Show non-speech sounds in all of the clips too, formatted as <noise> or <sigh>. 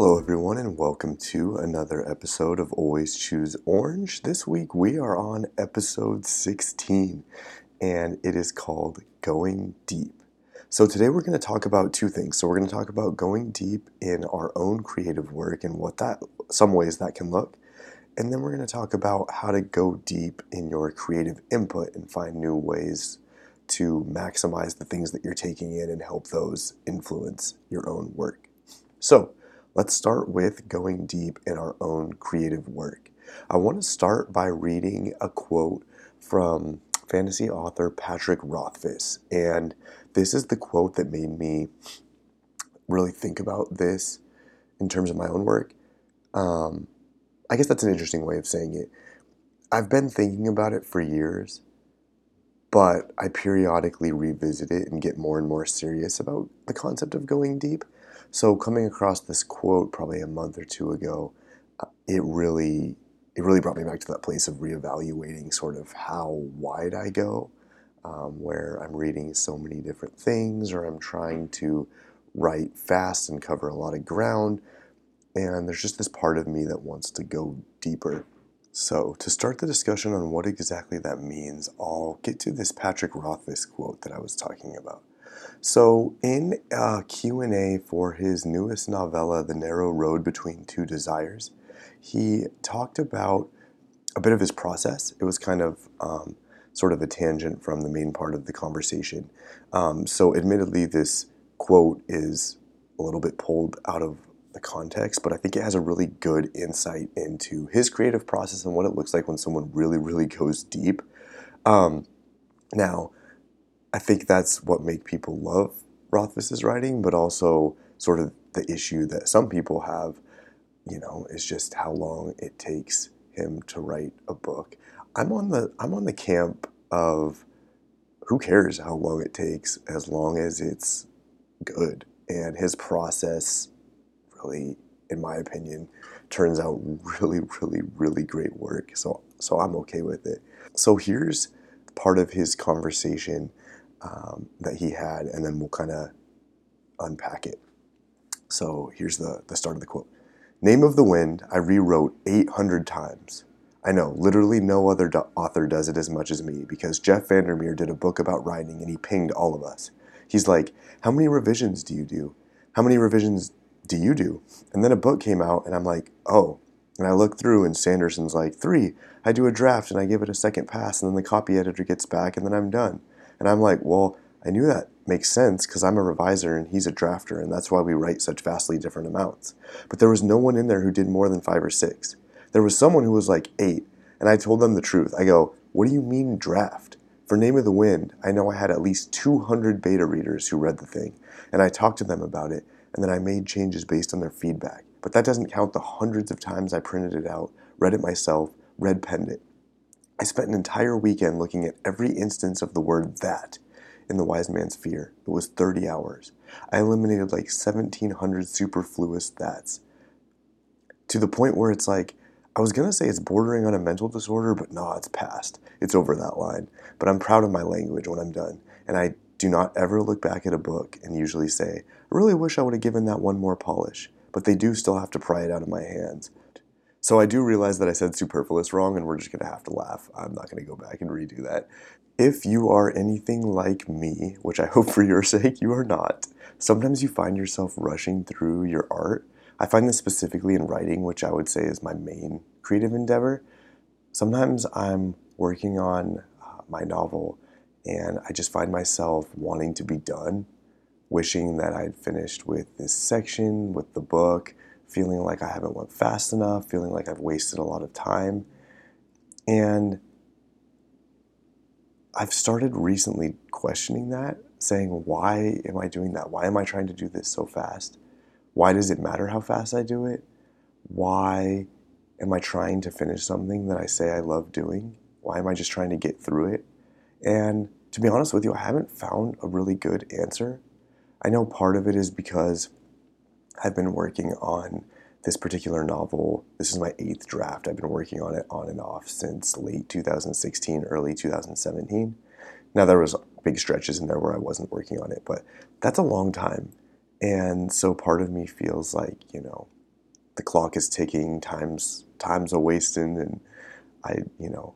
Hello, everyone, and welcome to another episode of Always Choose Orange. This week we are on episode 16, and it is called Going Deep. So, today we're going to talk about two things. So, we're going to talk about going deep in our own creative work and what that, some ways that can look. And then we're going to talk about how to go deep in your creative input and find new ways to maximize the things that you're taking in and help those influence your own work. So, let's start with going deep in our own creative work. I want to start by reading a quote from fantasy author Patrick Rothfuss. And this is the quote that made me really think about this in terms of my own work. Um, I guess that's an interesting way of saying it. I've been thinking about it for years, but I periodically revisit it and get more and more serious about the concept of going deep. So coming across this quote probably a month or two ago, uh, it really it really brought me back to that place of reevaluating sort of how wide I go, um, where I'm reading so many different things, or I'm trying to write fast and cover a lot of ground. And there's just this part of me that wants to go deeper. So, to start the discussion on what exactly that means, I'll get to this Patrick Rothfuss quote that I was talking about. So, in a Q&A for his newest novella, The Narrow Road Between Two Desires, he talked about a bit of his process. It was kind of um, sort of a tangent from the main part of the conversation. Um, so, admittedly, this quote is a little bit pulled out of the context, but I think it has a really good insight into his creative process and what it looks like when someone really, really goes deep. Um, now, I think that's what make people love Rothfuss's writing, but also sort of the issue that some people have, you know, is just how long it takes him to write a book. I'm on the I'm on the camp of who cares how long it takes as long as it's good. And his process really, in my opinion, turns out really, really, really great work. So so I'm okay with it. So here's part of his conversation um, that he had, and then we'll kind of unpack it. So here's the, the start of the quote Name of the Wind, I rewrote 800 times. I know, literally no other do- author does it as much as me because Jeff Vandermeer did a book about writing and he pinged all of us. He's like, How many revisions do you do? How many revisions do you do? And then a book came out and I'm like, Oh. And I look through and Sanderson's like, Three. I do a draft and I give it a second pass and then the copy editor gets back and then I'm done. And I'm like, well, I knew that makes sense because I'm a reviser and he's a drafter, and that's why we write such vastly different amounts. But there was no one in there who did more than five or six. There was someone who was like eight, and I told them the truth. I go, What do you mean draft? For Name of the Wind, I know I had at least 200 beta readers who read the thing, and I talked to them about it, and then I made changes based on their feedback. But that doesn't count the hundreds of times I printed it out, read it myself, red penned it. I spent an entire weekend looking at every instance of the word that in the wise man's fear. It was 30 hours. I eliminated like 1700 superfluous that's. To the point where it's like, I was gonna say it's bordering on a mental disorder, but no, it's past. It's over that line. But I'm proud of my language when I'm done. And I do not ever look back at a book and usually say, I really wish I would have given that one more polish. But they do still have to pry it out of my hands. So I do realize that I said superfluous wrong, and we're just going to have to laugh. I'm not going to go back and redo that. If you are anything like me, which I <laughs> hope for your sake you are not, sometimes you find yourself rushing through your art. I find this specifically in writing, which I would say is my main creative endeavor. Sometimes I'm working on uh, my novel and I just find myself wanting to be done, wishing that I'd finished with this section, with the book, feeling like I haven't went fast enough, feeling like I've wasted a lot of time. And I've started recently questioning that, saying, why am I doing that? Why am I trying to do this so fast? Why does it matter how fast I do it? Why am I trying to finish something that I say I love doing? Why am I just trying to get through it? And to be honest with you, I haven't found a really good answer. I know part of it is because I've been working on this particular novel. This is my eighth draft. I've been working on it on and off since late 2016, early 2017. Now there was big stretches in there where I wasn't working on it, but that's a long time. And so part of me feels like, you know, the clock is ticking, time's time's a wasting, and I, you know,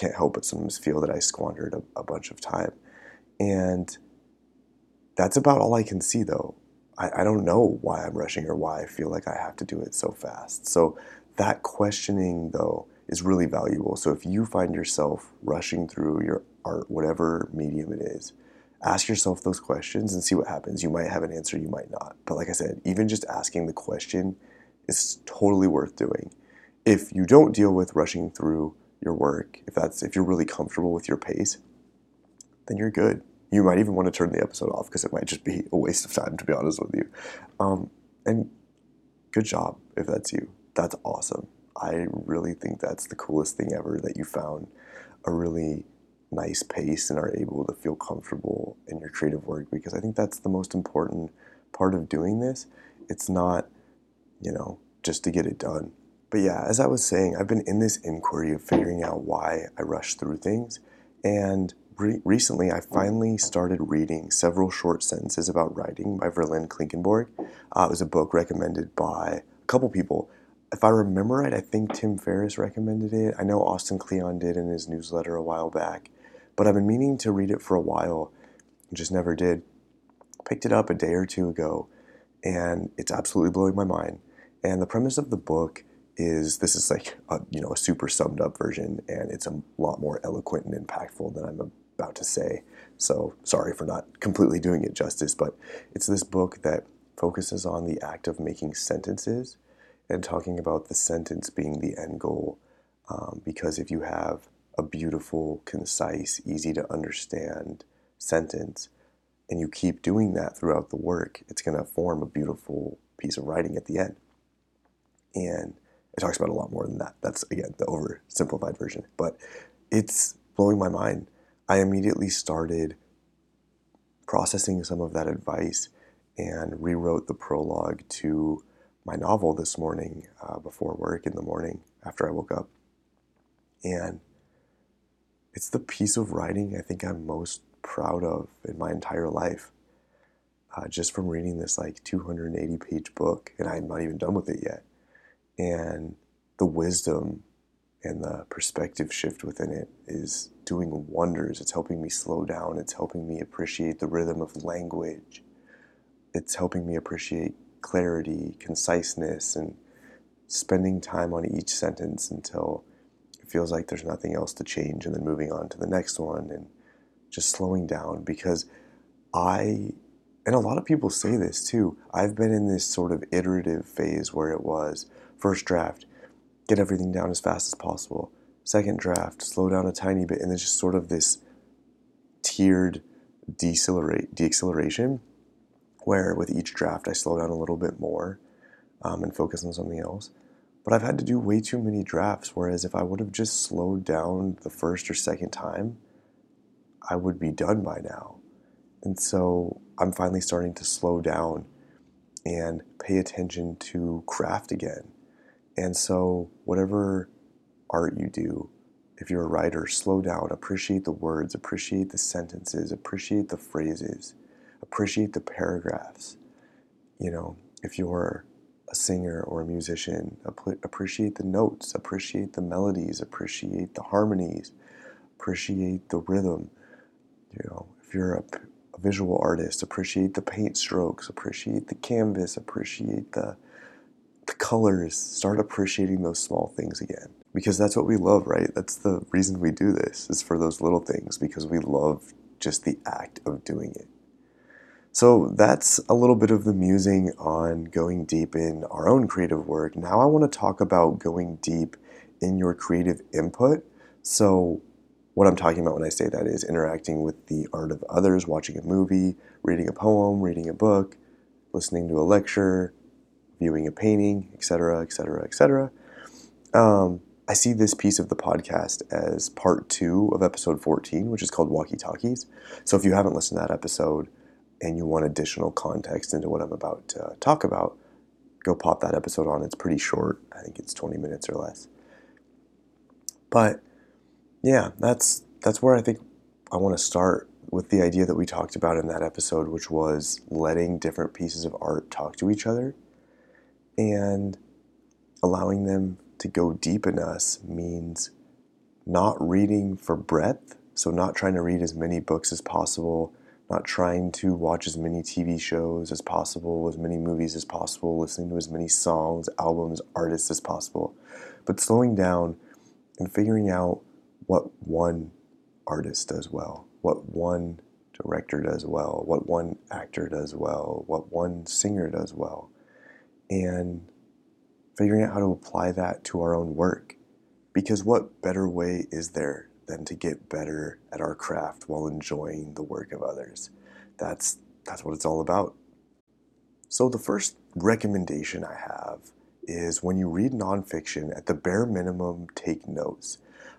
can't help but sometimes feel that I squandered a, a bunch of time. And that's about all I can see though. I, I don't know why I'm rushing or why I feel like I have to do it so fast. So that questioning though is really valuable. So if you find yourself rushing through your art, whatever medium it is, ask yourself those questions and see what happens. You might have an answer, you might not. But like I said, even just asking the question is totally worth doing. If you don't deal with rushing through your work, if that's if you're really comfortable with your pace, then you're good. You might even want to turn the episode off because it might just be a waste of time, to be honest with you. Um, and good job if that's you. That's awesome. I really think that's the coolest thing ever that you found a really nice pace and are able to feel comfortable in your creative work because I think that's the most important part of doing this. It's not, you know, just to get it done. But yeah, as I was saying, I've been in this inquiry of figuring out why I rush through things. And re- recently, I finally started reading several short sentences about writing by Verlin Klinkenborg. Uh, it was a book recommended by a couple people. If I remember right, I think Tim Ferriss recommended it. I know Austin Kleon did in his newsletter a while back. But I've been meaning to read it for a while, just never did. Picked it up a day or two ago, and it's absolutely blowing my mind. And the premise of the book is this is like a, you know a super summed up version, and it's a lot more eloquent and impactful than I'm about to say. So sorry for not completely doing it justice, but it's this book that focuses on the act of making sentences and talking about the sentence being the end goal. Um, because if you have a beautiful, concise, easy to understand sentence, and you keep doing that throughout the work, it's going to form a beautiful piece of writing at the end. And it talks about a lot more than that. That's, again, the oversimplified version. But it's blowing my mind. I immediately started processing some of that advice and rewrote the prologue to my novel this morning uh, before work in the morning after I woke up. And it's the piece of writing I think I'm most proud of in my entire life. Uh, just from reading this like 280 page book, and I'm not even done with it yet. And the wisdom and the perspective shift within it is doing wonders. It's helping me slow down, it's helping me appreciate the rhythm of language, it's helping me appreciate clarity, conciseness, and spending time on each sentence until it feels like there's nothing else to change and then moving on to the next one and just slowing down because I and a lot of people say this too. I've been in this sort of iterative phase where it was first draft, get everything down as fast as possible. Second draft, slow down a tiny bit, and then just sort of this tiered decelerate deceleration where with each draft I slow down a little bit more um, and focus on something else. But I've had to do way too many drafts, whereas if I would have just slowed down the first or second time, I would be done by now. And so I'm finally starting to slow down and pay attention to craft again. And so, whatever art you do, if you're a writer, slow down, appreciate the words, appreciate the sentences, appreciate the phrases, appreciate the paragraphs. You know, if you're a singer or a musician, appreciate the notes, appreciate the melodies, appreciate the harmonies, appreciate the rhythm. You know, if you're a, visual artist, appreciate the paint strokes, appreciate the canvas, appreciate the the colors. Start appreciating those small things again because that's what we love, right? That's the reason we do this is for those little things because we love just the act of doing it. So that's a little bit of the musing on going deep in our own creative work. Now I want to talk about going deep in your creative input. So, what I'm talking about when I say that is interacting with the art of others, watching a movie, reading a poem, reading a book, listening to a lecture, viewing a painting, etc., etc., etc. I see this piece of the podcast as part two of episode 14, which is called Walkie Talkies. So if you haven't listened to that episode, and you want additional context into what I'm about to talk about, go pop that episode on. It's pretty short. I think it's 20 minutes or less. But yeah, that's that's where I think I want to start with the idea that we talked about in that episode, which was letting different pieces of art talk to each other. And allowing them to go deep in us means not reading for breadth, so not trying to read as many books as possible, not trying to watch as many TV shows as possible, as many movies as possible, listening to as many songs, albums, artists as possible, but slowing down and figuring out what one artist does well, what one director does well, what one actor does well, what one singer does well, and figuring out how to apply that to our own work. Because what better way is there than to get better at our craft while enjoying the work of others? That's that's what it's all about. So the first recommendation I have is when you read nonfiction, at the bare minimum, take notes.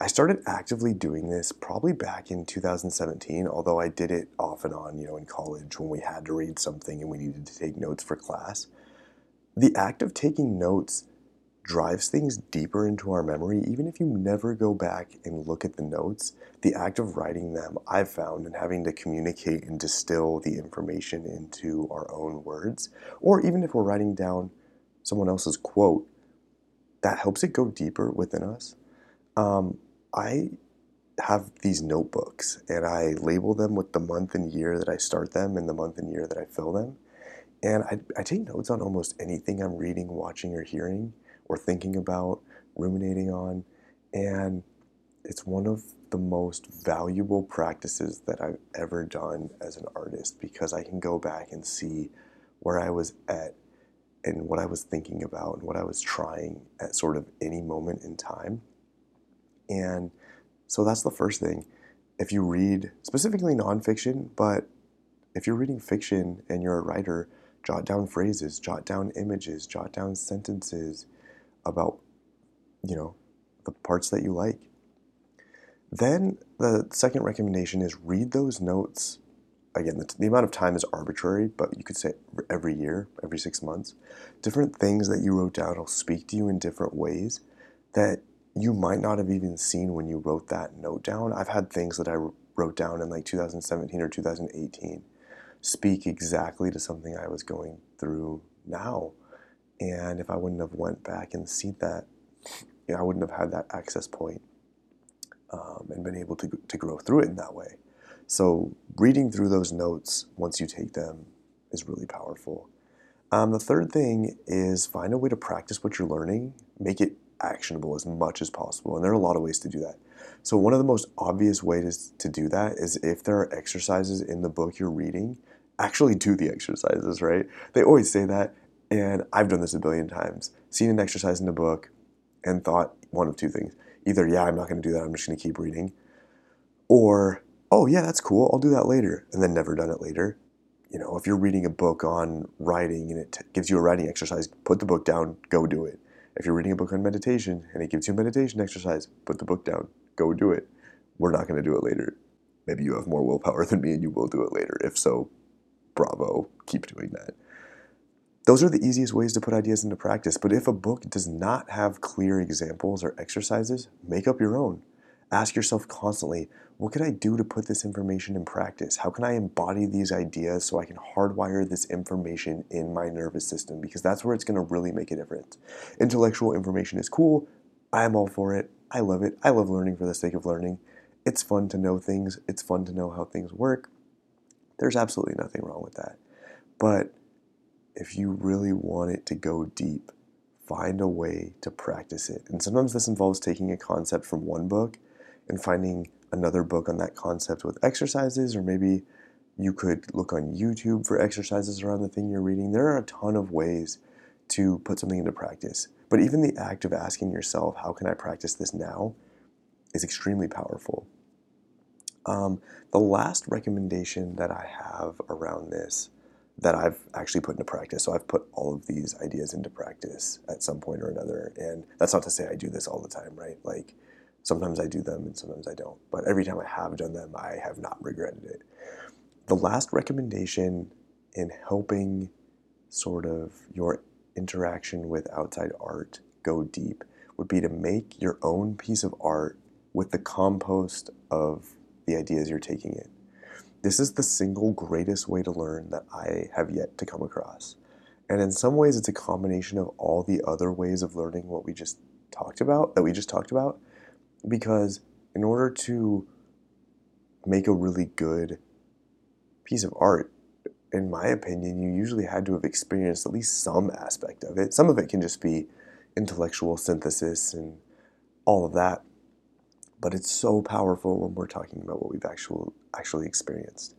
I started actively doing this probably back in 2017, although I did it off and on, you know, in college when we had to read something and we needed to take notes for class. The act of taking notes drives things deeper into our memory, even if you never go back and look at the notes. The act of writing them, I've found, and having to communicate and distill the information into our own words, or even if we're writing down someone else's quote, that helps it go deeper within us. Um, I have these notebooks and I label them with the month and year that I start them and the month and year that I fill them. And I, I take notes on almost anything I'm reading, watching, or hearing, or thinking about, ruminating on. And it's one of the most valuable practices that I've ever done as an artist because I can go back and see where I was at and what I was thinking about and what I was trying at sort of any moment in time. And so that's the first thing. If you read specifically nonfiction, but if you're reading fiction and you're a writer, jot down phrases, jot down images, jot down sentences about, you know, the parts that you like. Then the second recommendation is read those notes again, the, the, amount of time is arbitrary, but you could say every year, every six months, different things that you wrote down will speak to you in different ways that you might not have even seen when you wrote that note down. I've had things that I wrote down in like 2017 or 2018 speak exactly to something I was going through now. And if I wouldn't have went back and seen that, you know, I wouldn't have had that access point, um, and been able to, to grow through it in that way. So reading through those notes once you take them is really powerful. Um, the third thing is find a way to practice what you're learning, make it actionable as much as possible. And there are a lot of ways to do that. So, one of the most obvious ways to do that is if there are exercises in the book you're reading, actually do the exercises, right? They always say that. And I've done this a billion times. Seen an exercise in a book and thought one of two things. Either, yeah, I'm not going to do that, I'm just going to keep reading. Or, oh, yeah, that's cool, I'll do that later, and then never done it later. You know, if you're reading a book on writing and it t- gives you a writing exercise, put the book down, go do it. If you're reading a book on meditation and it gives you a meditation exercise, put the book down, go do it. We're not going to do it later. Maybe you have more willpower than me and you will do it later. If so, bravo, keep doing that. Those are the easiest ways to put ideas into practice. But if a book does not have clear examples or exercises, make up your own. Ask yourself constantly what can I do to put this information in practice? How can I embody these ideas so I can hardwire this information in my nervous system? Because that's where it's going to really make a difference. Intellectual information is cool. I'm all for it. I love it. I love learning for the sake of learning. It's fun to know things, it's fun to know how things work. There's absolutely nothing wrong with that. But if you really want it to go deep, find a way to practice it. And sometimes this involves taking a concept from one book and finding another book on that concept with exercises, or maybe you could look on YouTube for exercises around the thing you're reading. There are a ton of ways to put something into practice. But even the act of asking yourself, how can I practice this now, is extremely powerful. Um, the last recommendation that I have around this that I've actually put into practice. So I've put all of these ideas into practice at some point or another. And that's not to say I do this all the time, right? Like Sometimes I do them and sometimes I don't. But every time I have done them, I have not regretted it. The last recommendation in helping sort of your interaction with outside art go deep would be to make your own piece of art with the compost of the ideas you're taking in. This is the single greatest way to learn that I have yet to come across. And in some ways, it's a combination of all the other ways of learning what we just talked about, that we just talked about. Because in order to make a really good piece of art, in my opinion, you usually had to have experienced at least some aspect of it. Some of it can just be intellectual synthesis and all of that. But it's so powerful when we're talking about what we've actual, actually experienced.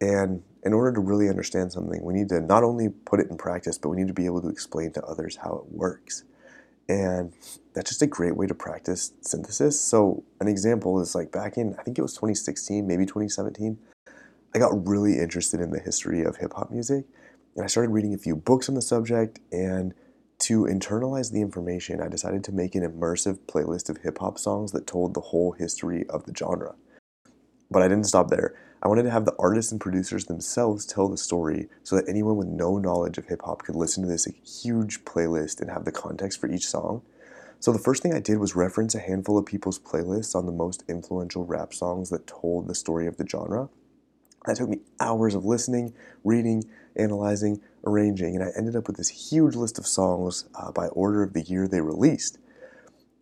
And in order to really understand something, we need to not only put it in practice, but we need to be able to explain to others how it works. And that's just a great way to practice synthesis. So, an example is like back in, I think it was 2016, maybe 2017, I got really interested in the history of hip hop music. And I started reading a few books on the subject. And to internalize the information, I decided to make an immersive playlist of hip hop songs that told the whole history of the genre. But I didn't stop there. I wanted to have the artists and producers themselves tell the story so that anyone with no knowledge of hip hop could listen to this huge playlist and have the context for each song. So the first thing I did was reference a handful of people's playlists on the most influential rap songs that told the story of the genre. That took me hours of listening, reading, analyzing, arranging, and I ended up with this huge list of songs uh, by order of the year they released.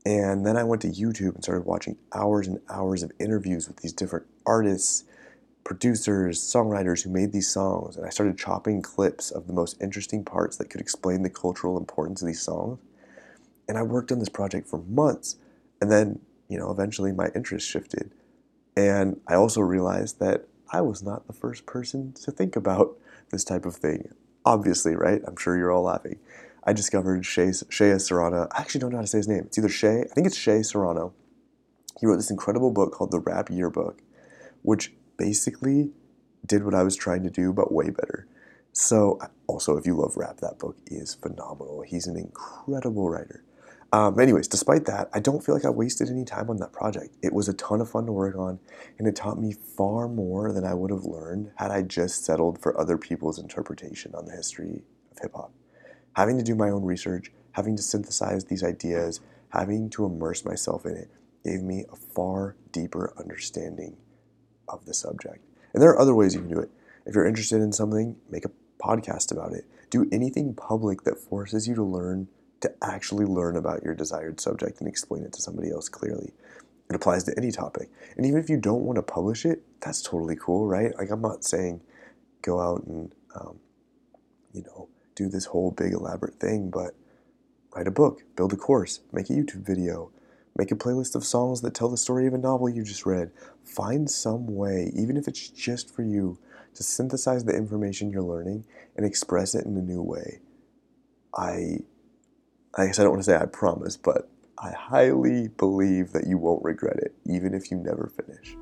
And then I went to YouTube and started watching hours and hours of interviews with these different artists, producers, songwriters who made these songs. And I started chopping clips of the most interesting parts that could explain the cultural importance of these songs. And I worked on this project for months. And then, you know, eventually my interest shifted. And I also realized that I was not the first person to think about this type of thing. Obviously, right? I'm sure you're all laughing. I discovered Shea, Serrano. I actually don't know how to say his name. It's either Shea, I think it's Shea Serrano. He wrote this incredible book called The Rap Yearbook, which basically did what I was trying to do, but way better. So, also, if you love rap, that book is phenomenal. He's an incredible writer. Um, anyways, despite that, I don't feel like I wasted any time on that project. It was a ton of fun to work on, and it taught me far more than I would have learned had I just settled for other people's interpretation on the history of hip hop having to do my own research, having to synthesize these ideas, having to immerse myself in it gave me a far deeper understanding of the subject. And there are other ways you can do it. If you're interested in something, make a podcast about it. Do anything public that forces you to learn to actually learn about your desired subject and explain it to somebody else clearly. It applies to any topic. And even if you don't want to publish it, that's totally cool, right? Like, I'm not saying go out and, um, you know, do this whole big elaborate thing, but write a book, build a course, make a YouTube video, make a playlist of songs that tell the story of a novel you just read. Find some way, even if it's just for you, to synthesize the information you're learning and express it in a new way. I, I guess I don't want to say I promise, but I highly believe that you won't regret it, even if you never finish.